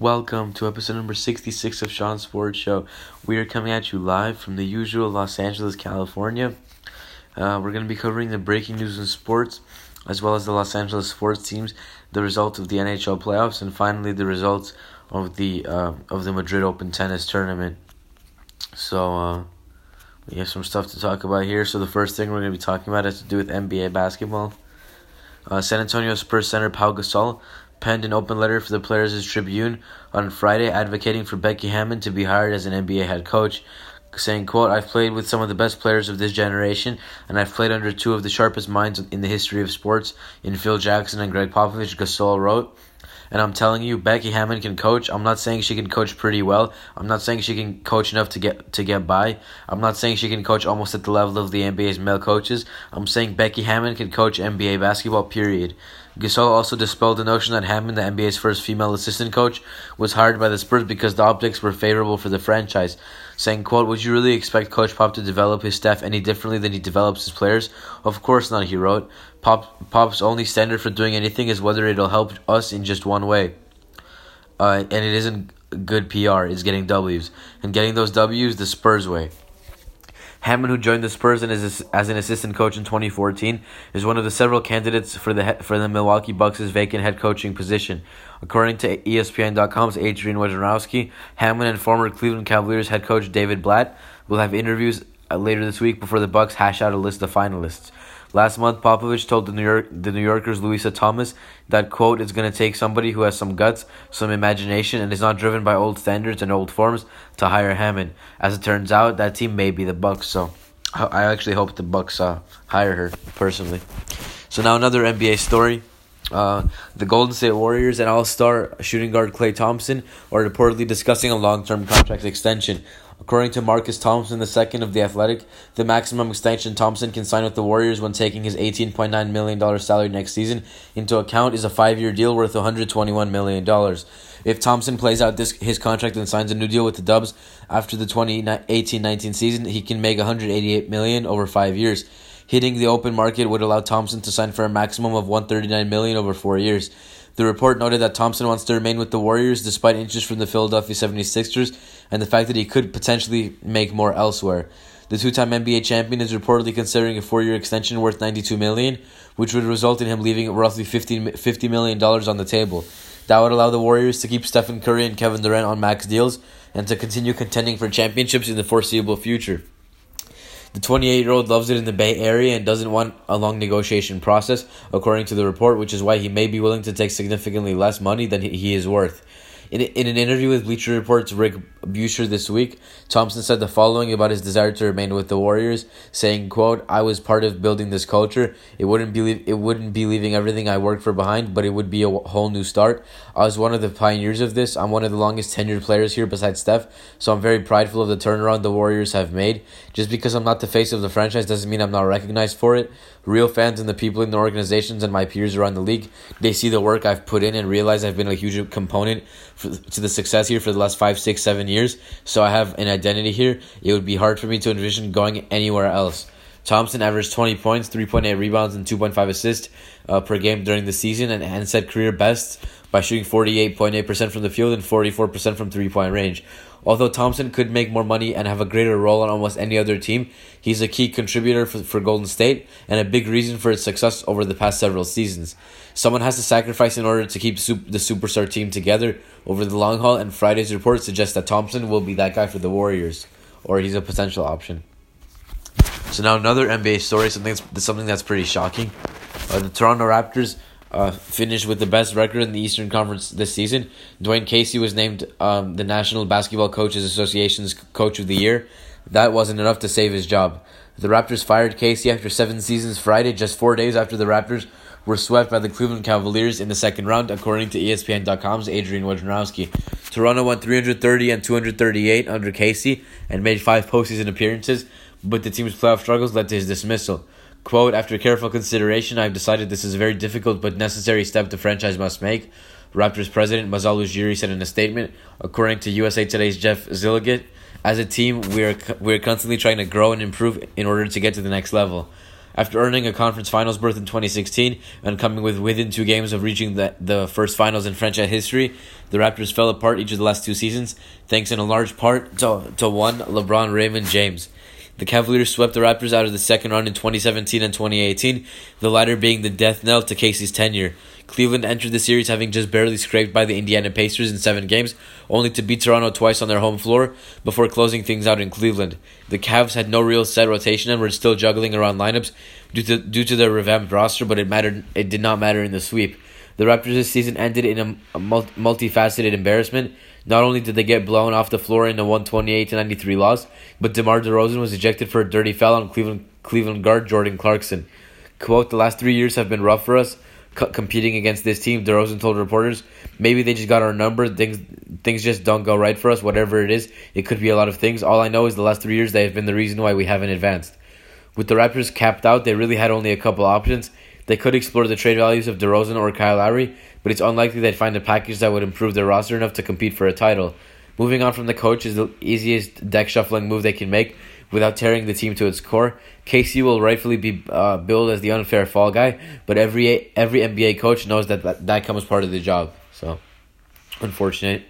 Welcome to episode number 66 of Sean Sports Show. We are coming at you live from the usual Los Angeles, California. Uh, we're going to be covering the breaking news in sports, as well as the Los Angeles sports teams, the results of the NHL playoffs, and finally the results of the uh, of the Madrid Open tennis tournament. So uh, we have some stuff to talk about here. So the first thing we're going to be talking about has to do with NBA basketball. Uh, San Antonio Spurs center Pau Gasol penned an open letter for the Players' Tribune on Friday advocating for Becky Hammon to be hired as an NBA head coach, saying, quote, I've played with some of the best players of this generation, and I've played under two of the sharpest minds in the history of sports in Phil Jackson and Gregg Popovich, Gasol wrote. And I'm telling you, Becky Hammon can coach. I'm not saying she can coach pretty well. I'm not saying she can coach enough to get to get by. I'm not saying she can coach almost at the level of the NBA's male coaches. I'm saying Becky Hammon can coach NBA basketball. Period. Gasol also dispelled the notion that Hammon, the NBA's first female assistant coach, was hired by the Spurs because the optics were favorable for the franchise, saying, quote, Would you really expect Coach Pop to develop his staff any differently than he develops his players? Of course not, he wrote. Pop, Pop's only standard for doing anything is whether it'll help us in just one way. Uh, and it isn't good PR, it's getting W's. And getting those W's the Spurs way. Hammon, who joined the Spurs as, as an assistant coach in 2014, is one of the several candidates for the for the Milwaukee Bucks' vacant head coaching position. According to ESPN.com's Adrian Wojnarowski, Hammon and former Cleveland Cavaliers head coach David Blatt will have interviews uh, later this week before the Bucks hash out a list of finalists. Last month, Popovich told the New York the New Yorkers Louisa Thomas that quote it's going to take somebody who has some guts, some imagination, and is not driven by old standards and old forms to hire Hammon. As it turns out, that team may be the Bucks. So, I actually hope the Bucks uh, hire her personally. So now another NBA story. Uh, the Golden State Warriors and All Star shooting guard Klay Thompson are reportedly discussing a long term contract extension. According to Marcus Thompson II of The Athletic, the maximum extension Thompson can sign with the Warriors when taking his $18.9 million salary next season into account is a five year deal worth $121 million. If Thompson plays out this, his contract and signs a new deal with the Dubs after the 2018 19 season, he can make 188 million over five years. Hitting the open market would allow Thompson to sign for a maximum of 139 million over four years. The report noted that Thompson wants to remain with the Warriors despite interest from the Philadelphia 76ers and the fact that he could potentially make more elsewhere. The two-time NBA champion is reportedly considering a four-year extension worth 92 million, which would result in him leaving roughly $50, $50 million on the table. That would allow the Warriors to keep Stephen Curry and Kevin Durant on max deals and to continue contending for championships in the foreseeable future. The 28 year old loves it in the Bay Area and doesn't want a long negotiation process, according to the report, which is why he may be willing to take significantly less money than he is worth. In, in an interview with Bleacher Report's Rick Bucher this week, Thompson said the following about his desire to remain with the Warriors, saying, "quote I was part of building this culture. It wouldn't be it wouldn't be leaving everything I worked for behind, but it would be a whole new start. I was one of the pioneers of this. I'm one of the longest tenured players here besides Steph, so I'm very prideful of the turnaround the Warriors have made. Just because I'm not the face of the franchise doesn't mean I'm not recognized for it. Real fans and the people in the organizations and my peers around the league, they see the work I've put in and realize I've been a huge component for, to the success here for the last five, six, seven years. So I have an identity here. It would be hard for me to envision going anywhere else. Thompson averaged 20 points, 3.8 rebounds, and 2.5 assists uh, per game during the season and, and set career best by shooting 48.8% from the field and 44% from three point range. Although Thompson could make more money and have a greater role on almost any other team, he's a key contributor for, for Golden State and a big reason for its success over the past several seasons. Someone has to sacrifice in order to keep the superstar team together over the long haul, and Friday's report suggests that Thompson will be that guy for the Warriors, or he's a potential option. So now another NBA story, something that's, something that's pretty shocking. Uh, the Toronto Raptors uh, finished with the best record in the Eastern Conference this season. Dwane Casey was named um, the National Basketball Coaches Association's Coach of the Year. That wasn't enough to save his job. The Raptors fired Casey after seven seasons Friday, just four days after the Raptors were swept by the Cleveland Cavaliers in the second round, according to ESPN.com's Adrian Wojnarowski. Toronto won 330 and 238 under Casey and made five postseason appearances, but the team's playoff struggles led to his dismissal. Quote, after careful consideration, I've decided this is a very difficult but necessary step the franchise must make. Raptors president Masai Ujiri said in a statement, according to USA Today's Jeff Zillgitt, as a team, we're, we're constantly trying to grow and improve in order to get to the next level. After earning a conference finals berth in 2016 and coming with within two games of reaching the, the first finals in franchise history, the Raptors fell apart each of the last two seasons, thanks in a large part to, to one LeBron Raymond James. The Cavaliers swept the Raptors out of the second round in 2017 and 2018, the latter being the death knell to Casey's tenure. Cleveland entered the series having just barely scraped by the Indiana Pacers in seven games, only to beat Toronto twice on their home floor before closing things out in Cleveland. The Cavs had no real set rotation and were still juggling around lineups due to due to their revamped roster, but it mattered. It did not matter in the sweep. The Raptors season ended in a, a multifaceted embarrassment. Not only did they get blown off the floor in a 128 to 93 loss, but DeMar DeRozan was ejected for a dirty foul on Cleveland Cleveland guard Jordan Clarkson. Quote, the last three years have been rough for us competing against this team. DeRozan told reporters, maybe they just got our number. Things things just don't go right for us. Whatever it is, it could be a lot of things. All I know is the last three years they have been the reason why we haven't advanced. With the Raptors capped out, they really had only a couple options. They could explore the trade values of DeRozan or Kyle Lowry, but it's unlikely they'd find a package that would improve their roster enough to compete for a title. Moving on from the coach is the easiest deck shuffling move they can make without tearing the team to its core. Casey will rightfully be uh, billed as the unfair fall guy, but every every NBA coach knows that that, that comes part of the job. So, unfortunate.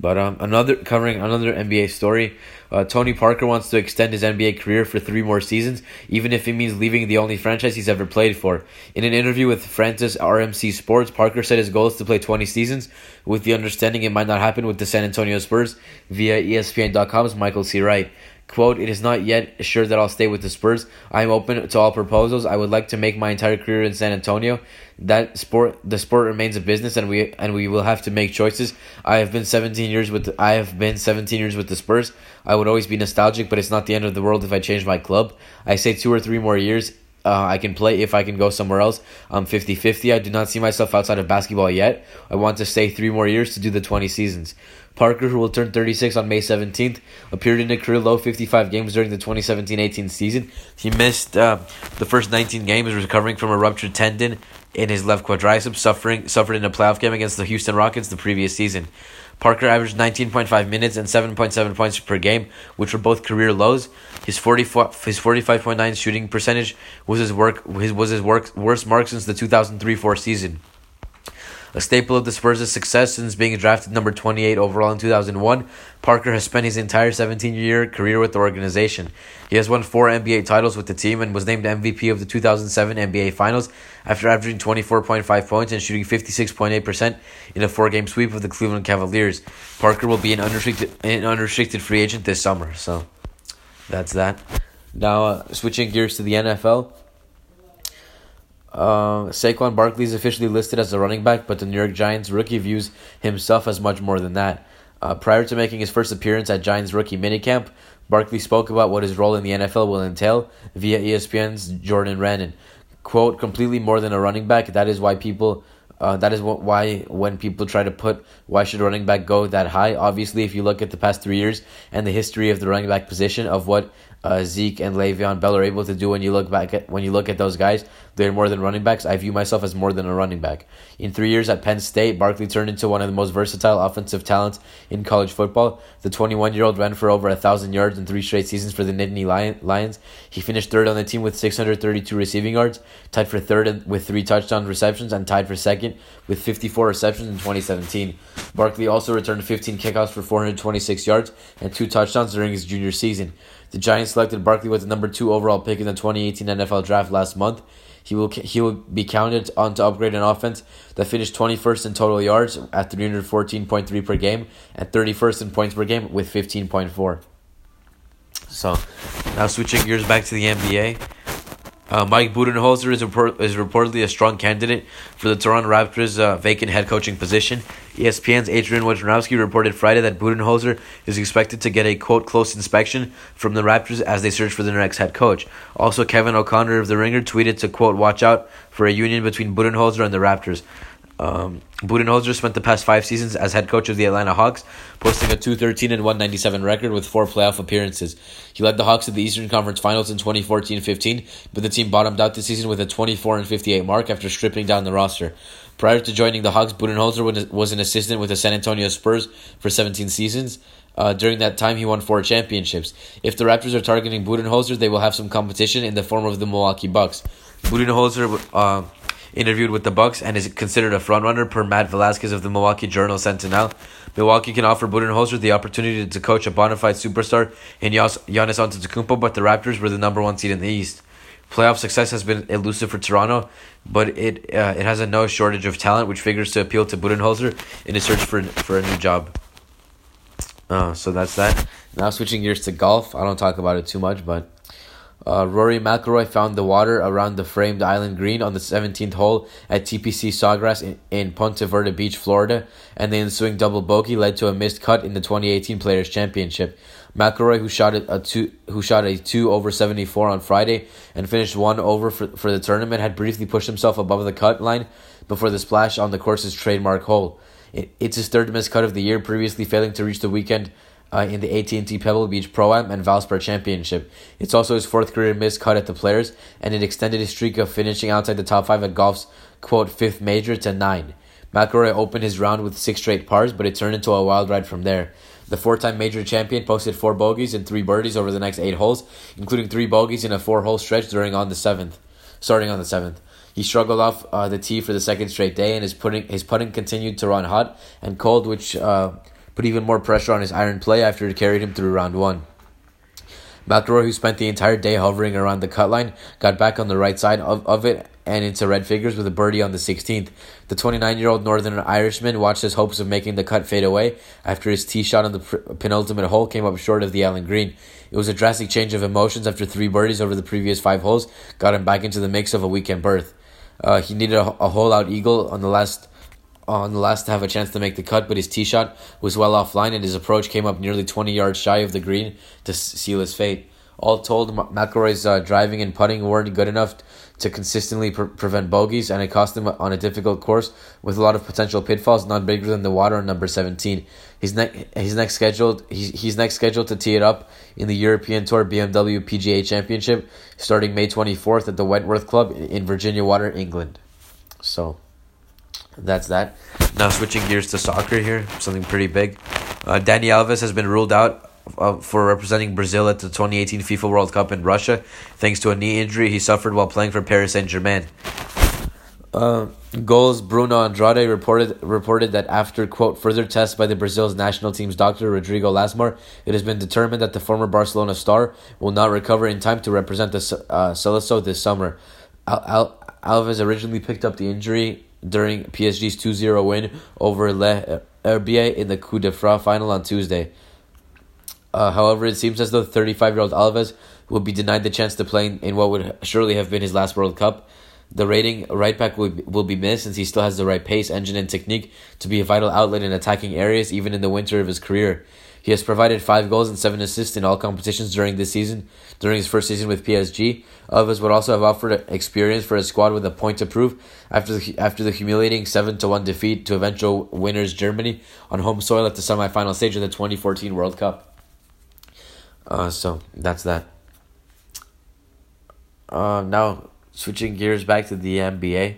But um, another covering another NBA story. Uh, Tony Parker wants to extend his NBA career for three more seasons, even if it means leaving the only franchise he's ever played for. In an interview with France's RMC Sports, Parker said his goal is to play 20 seasons, with the understanding it might not happen with the San Antonio Spurs via ESPN.com's Michael C. Wright. Quote, it is not yet assured that I'll stay with the Spurs. I am open to all proposals. I would like to make my entire career in San Antonio. That sport the sport remains a business and we and we will have to make choices. I have been 17 years with I have been 17 years with the Spurs. I would always be nostalgic, but it's not the end of the world if I change my club. I say 2 or 3 more years uh, I can play if I can go somewhere else. I'm 50 50. I do not see myself outside of basketball yet. I want to stay three more years to do the 20 seasons. Parker, who will turn 36 on May 17th, appeared in a career low 55 games during the 2017 18 season. He missed uh, the first 19 games, recovering from a ruptured tendon in his left quadricep, suffering suffered in a playoff game against the Houston Rockets the previous season. Parker averaged 19.5 minutes and 7.7 points per game, which were both career lows. His 44, his 45.9 shooting percentage was his work his was his work, worst mark since the 2003-4 season. A staple of the Spurs' success since being drafted number 28 overall in 2001, Parker has spent his entire 17 year career with the organization. He has won four NBA titles with the team and was named MVP of the 2007 NBA Finals after averaging 24.5 points and shooting 56.8% in a four game sweep of the Cleveland Cavaliers. Parker will be an unrestricted, an unrestricted free agent this summer, so that's that. Now, uh, switching gears to the NFL. Uh, Saquon Barkley is officially listed as a running back, but the New York Giants rookie views himself as much more than that. Uh, prior to making his first appearance at Giants rookie minicamp, Barkley spoke about what his role in the NFL will entail via ESPN's Jordan Raanan. Quote, completely more than a running back. That is why people uh, that is what, why when people try to put why should running back go that high? Obviously, if you look at the past three years and the history of the running back position of what uh, Zeke and Le'Veon Bell are able to do when you look back at when you look at those guys. They're more than running backs. I view myself as more than a running back. In three years at Penn State, Barkley turned into one of the most versatile offensive talents in college football. The 21 year old ran for over thousand yards in three straight seasons for the Nittany Lions. He finished third on the team with 632 receiving yards, tied for third with three touchdown receptions, and tied for second with 54 receptions in 2017. Barkley also returned 15 kickouts for 426 yards and two touchdowns during his junior season. The Giants selected Barkley with the number two overall pick in the 2018 NFL Draft last month. He will he will be counted on to upgrade an offense that finished 21st in total yards at 314.3 per game and 31st in points per game with 15.4. So, now switching gears back to the NBA. Uh, Mike Budenholzer is, report- is reportedly a strong candidate for the Toronto Raptors' uh, vacant head coaching position. ESPN's Adrian Wojnarowski reported Friday that Budenholzer is expected to get a quote close inspection from the Raptors as they search for their next head coach. Also, Kevin O'Connor of The Ringer tweeted to quote watch out for a union between Budenholzer and the Raptors. Um, Budenholzer spent the past five seasons as head coach of the Atlanta Hawks, posting a 213 and 197 record with four playoff appearances. He led the Hawks to the Eastern Conference Finals in 2014-15, but the team bottomed out this season with a 24 and 58 mark after stripping down the roster. Prior to joining the Hawks, Budenholzer was an assistant with the San Antonio Spurs for 17 seasons. Uh, during that time, he won four championships. If the Raptors are targeting Budenholzer, they will have some competition in the form of the Milwaukee Bucks. Budenholzer uh, interviewed with the Bucks and is considered a frontrunner per Matt Velazquez of the Milwaukee Journal Sentinel. Milwaukee can offer Budenholzer the opportunity to coach a bona fide superstar in Giannis Antetokounmpo, but the Raptors were the number one seed in the East. Playoff success has been elusive for Toronto, but it uh, it has a no shortage of talent, which figures to appeal to Budenholzer in his search for for a new job. Uh, so that's that. Now switching gears to golf. I don't talk about it too much, but uh, Rory McIlroy found the water around the framed island green on the 17th hole at TPC Sawgrass in, in Ponte Vedra Beach, Florida, and the ensuing double bogey led to a missed cut in the 2018 Players Championship. McIlroy, who shot a two, who shot a two over 74 on Friday and finished one over for, for the tournament, had briefly pushed himself above the cut line before the splash on the course's trademark hole. It, it's his third missed cut of the year, previously failing to reach the weekend uh, in the AT&T Pebble Beach Pro-Am and Valspar Championship. It's also his fourth career missed cut at the Players, and it extended his streak of finishing outside the top five at golf's quote fifth major to nine. McIlroy opened his round with six straight pars, but it turned into a wild ride from there. The four-time major champion posted four bogeys and three birdies over the next eight holes, including three bogeys in a four-hole stretch during on the seventh, starting on the seventh. He struggled off uh, the tee for the second straight day, and his putting his putting continued to run hot and cold, which uh, put even more pressure on his iron play after it carried him through round one. McIlroy, who spent the entire day hovering around the cut line, got back on the right side of, of it and into red figures with a birdie on the 16th. The 29 year old Northern Irishman watched his hopes of making the cut fade away after his tee shot on the penultimate hole came up short of the Island Green. It was a drastic change of emotions after three birdies over the previous five holes got him back into the mix of a weekend berth. Uh, he needed a, a hole out eagle on the last on the last to have a chance to make the cut, but his tee shot was well offline and his approach came up nearly 20 yards shy of the green to seal his fate. All told, McIlroy's uh, driving and putting weren't good enough to consistently pre- prevent bogeys, and it cost him on a difficult course with a lot of potential pitfalls, not bigger than the water on number 17. He's, ne- next scheduled he's, he's next scheduled to tee it up in the European Tour BMW PGA Championship starting May 24th at the Wentworth Club in Virginia Water, England. So that's that. Now switching gears to soccer here, something pretty big. Uh, Dani Alves has been ruled out uh, for representing Brazil at the 2018 FIFA World Cup in Russia, thanks to a knee injury he suffered while playing for Paris Saint Germain. Uh, Goal's Bruno Andrade reported reported that after quote further tests by the Brazil's national team's doctor Rodrigo Lasmar, it has been determined that the former Barcelona star will not recover in time to represent the uh, this summer. Al- Al- Alves originally picked up the injury during PSG's 2-0 win over Les Herbiers in the Coupe de France final on Tuesday. Uh, however, it seems as though 35 year old Alves will be denied the chance to play in, in, what would surely have been his last World Cup. The rating right back will, will be missed since he still has the right pace, engine, and technique to be a vital outlet in attacking areas, even in the winter of his career. He has provided five goals and seven assists in all competitions during this season. During his first season with PSG, Alves would also have offered experience for his squad with a point to prove after the, after the humiliating seven to one defeat to eventual winners Germany on home soil at the semifinal stage of the twenty fourteen World Cup. Uh, so that's that. Uh, now switching gears back to the NBA.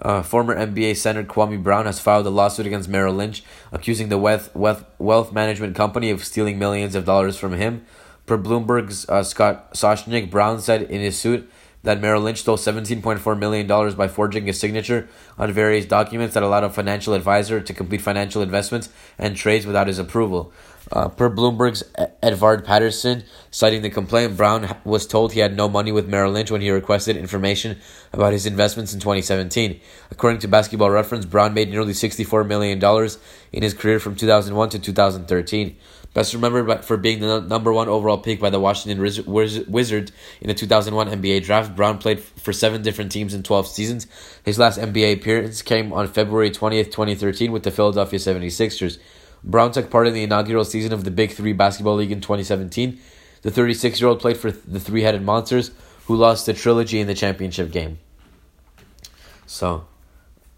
Uh, former NBA Senator Kwame Brown has filed a lawsuit against Merrill Lynch, accusing the wealth, wealth, wealth management company of stealing millions of dollars from him. Per Bloomberg's uh, Scott Soshnick, Brown said in his suit that Merrill Lynch stole $17.4 million by forging his signature on various documents that allowed a financial advisor to complete financial investments and trades without his approval. Uh, per Bloomberg's Edvard Pettersson, citing the complaint, Brown was told he had no money with Merrill Lynch when he requested information about his investments in 2017. According to Basketball Reference, Brown made nearly $64 million in his career from 2001 to 2013. Best remembered for being the number one overall pick by the Washington Wizards in the 2001 NBA draft, Brown played for seven different teams in 12 seasons. His last NBA appearance came on February 20th, 2013 with the Philadelphia 76ers. Brown took part in the inaugural season of the Big Three Basketball League in 2017. The 36 year old played for the Three Headed Monsters, who lost the trilogy in the championship game. So,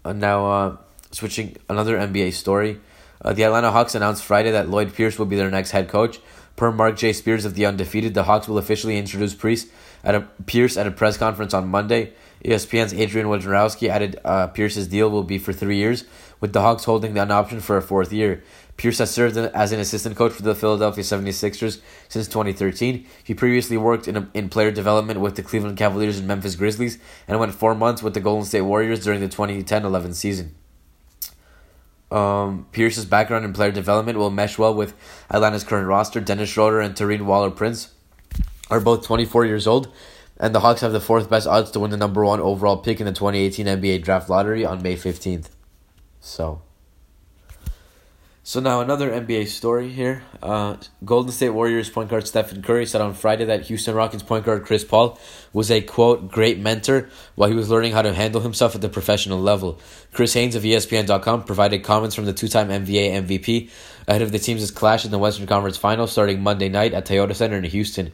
uh, now uh, switching another NBA story. Uh, the Atlanta Hawks announced Friday that Lloyd Pierce will be their next head coach. Per Mark J. Spears of the Undefeated, the Hawks will officially introduce Pierce at a, Pierce at a press conference on Monday. ESPN's Adrian Wojnarowski added uh, Pierce's deal will be for three years, with the Hawks holding an option for a fourth year. Pierce has served as an assistant coach for the Philadelphia 76ers since 2013. He previously worked in, a, in player development with the Cleveland Cavaliers and Memphis Grizzlies and went four months with the Golden State Warriors during the 2010 11 season. Um, Pierce's background in player development will mesh well with Atlanta's current roster. Dennis Schroeder and Taurean Waller Prince are both 24 years old, and the Hawks have the fourth best odds to win the number one overall pick in the 2018 NBA Draft Lottery on May 15th. So. So now another NBA story here. Uh, Golden State Warriors point guard Stephen Curry said on Friday that Houston Rockets point guard Chris Paul was a quote great mentor while he was learning how to handle himself at the professional level. Chris Haynes of ESPN.com provided comments from the two-time NBA MVP ahead of the team's clash in the Western Conference Finals starting Monday night at Toyota Center in Houston.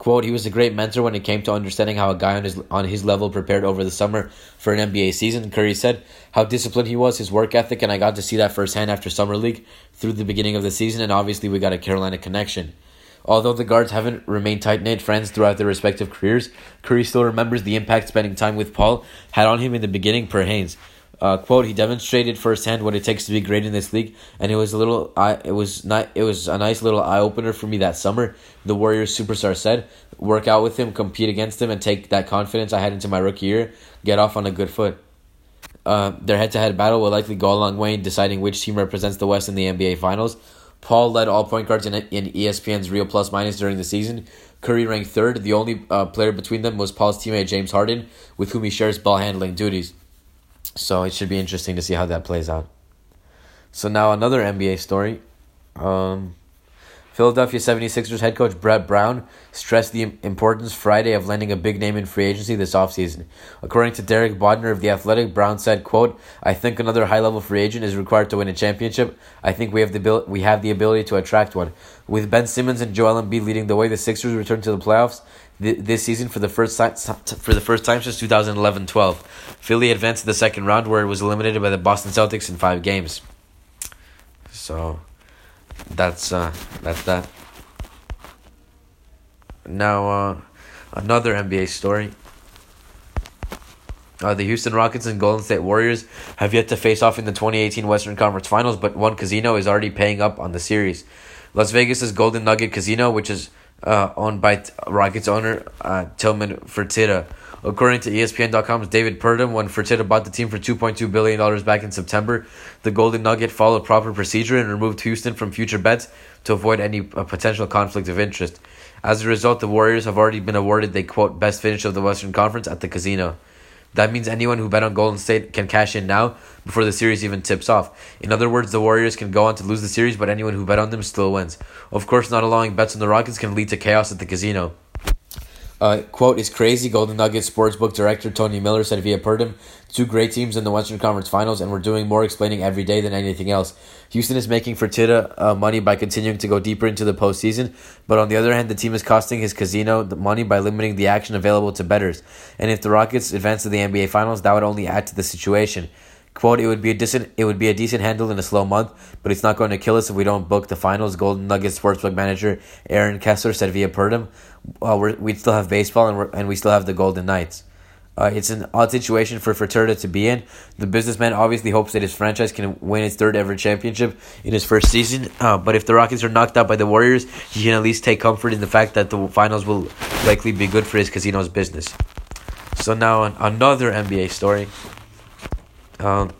Quote, he was a great mentor when it came to understanding how a guy on his on his level prepared over the summer for an NBA season. Curry said how disciplined he was, his work ethic, and I got to see that firsthand after summer league through the beginning of the season, and obviously we got a Carolina connection. Although the guards haven't remained tight knit friends throughout their respective careers, Curry still remembers the impact spending time with Paul had on him in the beginning per Haynes. Uh, quote: He demonstrated firsthand what it takes to be great in this league, and it was a little. I it was not. It was a nice little eye opener for me that summer. The Warriors superstar said, "Work out with him, compete against him, and take that confidence I had into my rookie year. Get off on a good foot." Uh, their head-to-head battle will likely go a long way in deciding which team represents the West in the NBA Finals. Paul led all point guards in, in ESPN's real plus minus during the season. Curry ranked third. The only uh, player between them was Paul's teammate James Harden, with whom he shares ball handling duties. So it should be interesting to see how that plays out. So now another NBA story. Um, Philadelphia 76ers head coach Brett Brown stressed the importance Friday of landing a big name in free agency this offseason. According to Derek Bodner of The Athletic, Brown said, quote, I think another high-level free agent is required to win a championship. I think we have the we have the ability to attract one. With Ben Simmons and Joel Embiid leading the way, the Sixers return to the playoffs this season for the first time for the first time since 2011-12. Philly advanced to the second round where it was eliminated by the Boston Celtics in 5 games. So that's uh that's that. Now uh another NBA story. Uh, the Houston Rockets and Golden State Warriors have yet to face off in the 2018 Western Conference Finals, but one casino is already paying up on the series. Las Vegas's Golden Nugget Casino, which is uh, owned by Rockets owner uh, Tillman Fertitta. According to ESPN.com's David Purdum, when Fertitta bought the team for $2.2 billion back in September, the Golden Nugget followed proper procedure and removed Houston from future bets to avoid any uh, potential conflict of interest. As a result, the Warriors have already been awarded the quote best finish of the Western Conference at the casino. That means anyone who bet on Golden State can cash in now before the series even tips off. In other words, the Warriors can go on to lose the series, but anyone who bet on them still wins. Of course, not allowing bets on the Rockets can lead to chaos at the casino. Uh, quote is crazy. Golden Nuggets sportsbook director Tony Miller said via Purdum, two great teams in the Western Conference Finals, and we're doing more explaining every day than anything else. Houston is making Fertitta uh, money by continuing to go deeper into the postseason, but on the other hand, the team is costing his casino money by limiting the action available to bettors. And if the Rockets advance to the NBA Finals, that would only add to the situation. Quote, it would be a decent it would be a decent handle in a slow month, but it's not going to kill us if we don't book the finals, Golden Nuggets sportsbook manager Aaron Kessler said via Purdum. Uh, we still have baseball and, and we still have the Golden Knights. Uh, it's an odd situation for Fertitta to be in. The businessman obviously hopes that his franchise can win its third ever championship in his first season. Uh, but if the Rockets are knocked out by the Warriors, he can at least take comfort in the fact that the finals will likely be good for his casino's business. So now another NBA story. Um,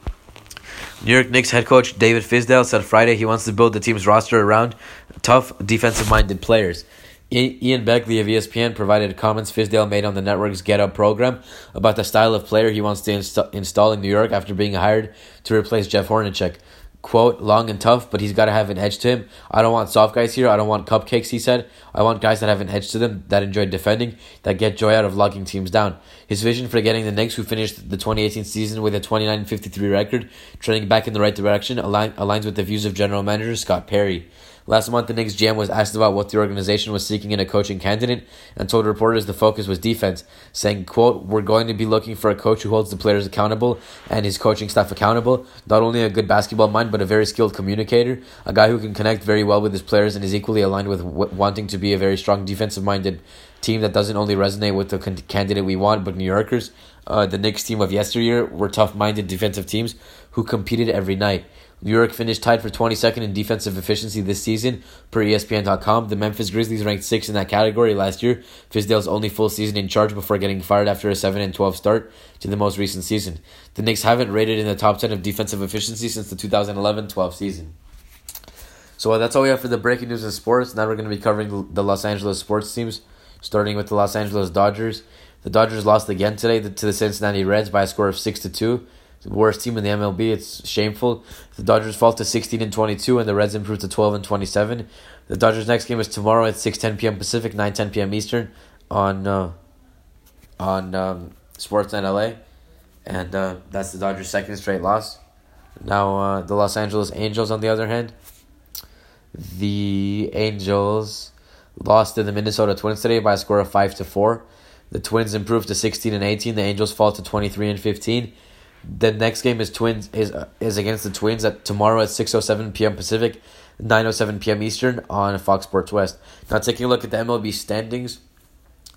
New York Knicks head coach David Fizdale said Friday he wants to build the team's roster around tough, defensive minded players. Ian Begley of ESPN provided comments Fizdale made on the network's Get Up program about the style of player he wants to inst- install in New York after being hired to replace Jeff Hornacek quote, long and tough, but he's got to have an edge to him. I don't want soft guys here. I don't want cupcakes, he said. I want guys that have an edge to them, that enjoy defending, that get joy out of locking teams down. His vision for getting the Knicks, who finished the 2018 season with a 29 53 record, trending back in the right direction, align, aligns with the views of general manager Scott Perry. Last month, the Knicks GM was asked about what the organization was seeking in a coaching candidate and told reporters the focus was defense, saying, quote, We're going to be looking for a coach who holds the players accountable and his coaching staff accountable. Not only a good basketball mind, but a very skilled communicator, a guy who can connect very well with his players and is equally aligned with w- wanting to be a very strong defensive minded team that doesn't only resonate with the candidate we want, but New Yorkers. Uh, the Knicks team of yesteryear were tough minded defensive teams who competed every night. New York finished tied for 22nd in defensive efficiency this season per ESPN.com. The Memphis Grizzlies ranked 6th in that category last year. Fizdale's only full season in charge before getting fired after a 7 and 12 start to the most recent season. The Knicks haven't rated in the top 10 of defensive efficiency since the 2011 12 season. So uh, that's all we have for the breaking news in sports. Now we're going to be covering the Los Angeles sports teams, starting with the Los Angeles Dodgers. The Dodgers lost again today to the Cincinnati Reds by a score of 6 to 2 the worst team in the MLB. It's shameful. The Dodgers fall to 16 and 22, and the Reds improve to 12 and 27. The Dodgers' next game is tomorrow at 6:10 p.m. Pacific, 9:10 p.m. Eastern, on uh, on um, Sportsnet LA, and uh, that's the Dodgers' second straight loss. Now uh, the Los Angeles Angels, on the other hand, the Angels lost to the Minnesota Twins today by a score of five to four. The Twins improved to 16 and 18. The Angels fall to 23 and 15. The next game is Twins is is against the Twins at tomorrow at six oh seven p.m. Pacific, nine oh seven p.m. Eastern on Fox Sports West. Now taking a look at the MLB standings,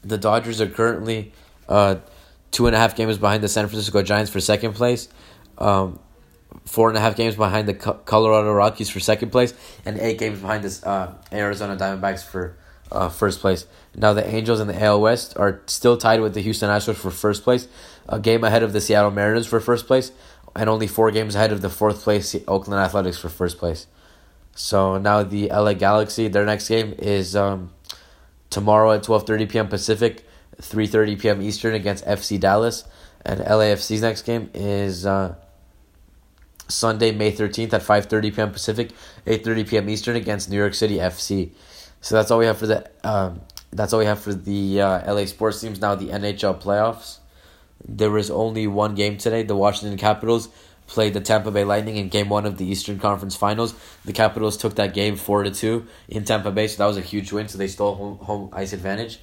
the Dodgers are currently uh, two and a half games behind the San Francisco Giants for second place. Um, four and a half games behind the Colorado Rockies for second place, and eight games behind the uh, Arizona Diamondbacks for uh, first place. Now the Angels in the AL West are still tied with the Houston Astros for first place, a game ahead of the Seattle Mariners for first place, and only four games ahead of the fourth place Oakland Athletics for first place. So now the LA Galaxy, their next game is um, tomorrow at twelve thirty p.m. Pacific, three thirty p.m. Eastern against FC Dallas, and LAFC's next game is. Uh, Sunday, May 13th at 5:30 p.m. Pacific, 8:30 p.m. Eastern against New York City FC. So that's all we have for the um, that's all we have for the uh, LA sports teams. Now the NHL playoffs. There was only one game today. The Washington Capitals played the Tampa Bay Lightning in Game One of the Eastern Conference Finals. The Capitals took that game four to two in Tampa Bay, so that was a huge win. So they stole home, home ice advantage.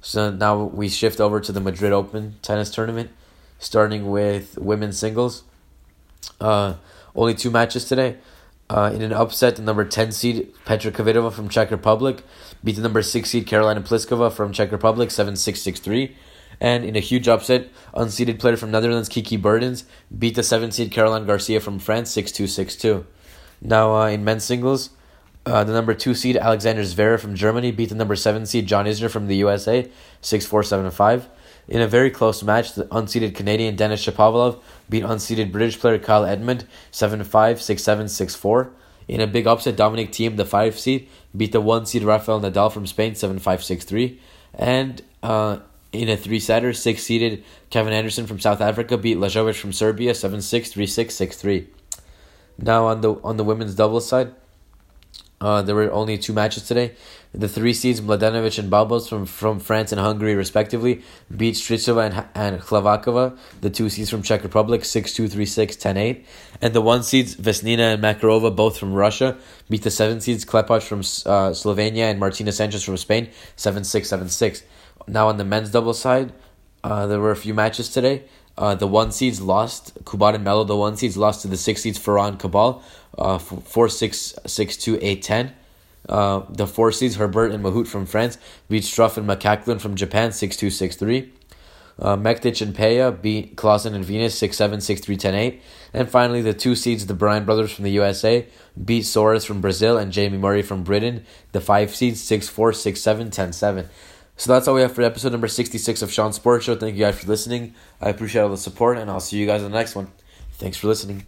So now we shift over to the Madrid Open tennis tournament, starting with women's singles. Uh, only two matches today. Uh, in an upset, the number 10 seed Petra Kvitova from Czech Republic beat the number 6 seed Karolina Pliskova from Czech Republic 7 6 6 3. And in a huge upset, unseeded player from Netherlands Kiki Bertens beat the 7 seed Caroline Garcia from France 6 2 6 2. Now, uh, in men's singles, uh, the number 2 seed Alexander Zverev from Germany beat the number 7 seed John Isner from the USA 6 4 7 5. In a very close match, the unseeded Canadian Denis Shapovalov beat unseeded British player Kyle Edmund 7 5, 6 7, 6 4. In a big upset, Dominic Thiem, the 5 seed, beat the 1 seed Rafael Nadal from Spain 7 5, 6 3. And uh, in a three setter, 6 seeded Kevin Anderson from South Africa beat Lajovic from Serbia 7 6, 3 6, 6 3. Now on the on the women's doubles side, uh, there were only two matches today. The three seeds, Mladenovic and Babos from, from France and Hungary, respectively, beat Strycova and, and Hlavackova, the two seeds from Czech Republic, 6 2 3 6 10 8. And the one seeds, Vesnina and Makarova, both from Russia, beat the seven seeds, Klepac from uh, Slovenia and Martinez Sanchez from Spain, 7 6 7 6. Now, on the men's double side, uh, there were a few matches today. Uh, the one seeds lost. Kubot and Melo, the one seeds lost to the six seeds Farah Cabal, uh, 4 6 6 2 8 10. Uh, the four seeds Herbert and Mahut from France beat Struff and McLachlan from Japan 6 2 6 3. Uh, Mektic and Peya beat Klaasen and Venus 6 7 6 3 10 8. And finally, the two seeds, the Bryan brothers from the USA, beat Soares from Brazil and Jamie Murray from Britain, the five seeds 6 4 6 7 10 7. So that's all we have for episode number 66 of Sean Sports Show. Thank you guys for listening. I appreciate all the support, and I'll see you guys in the next one. Thanks for listening.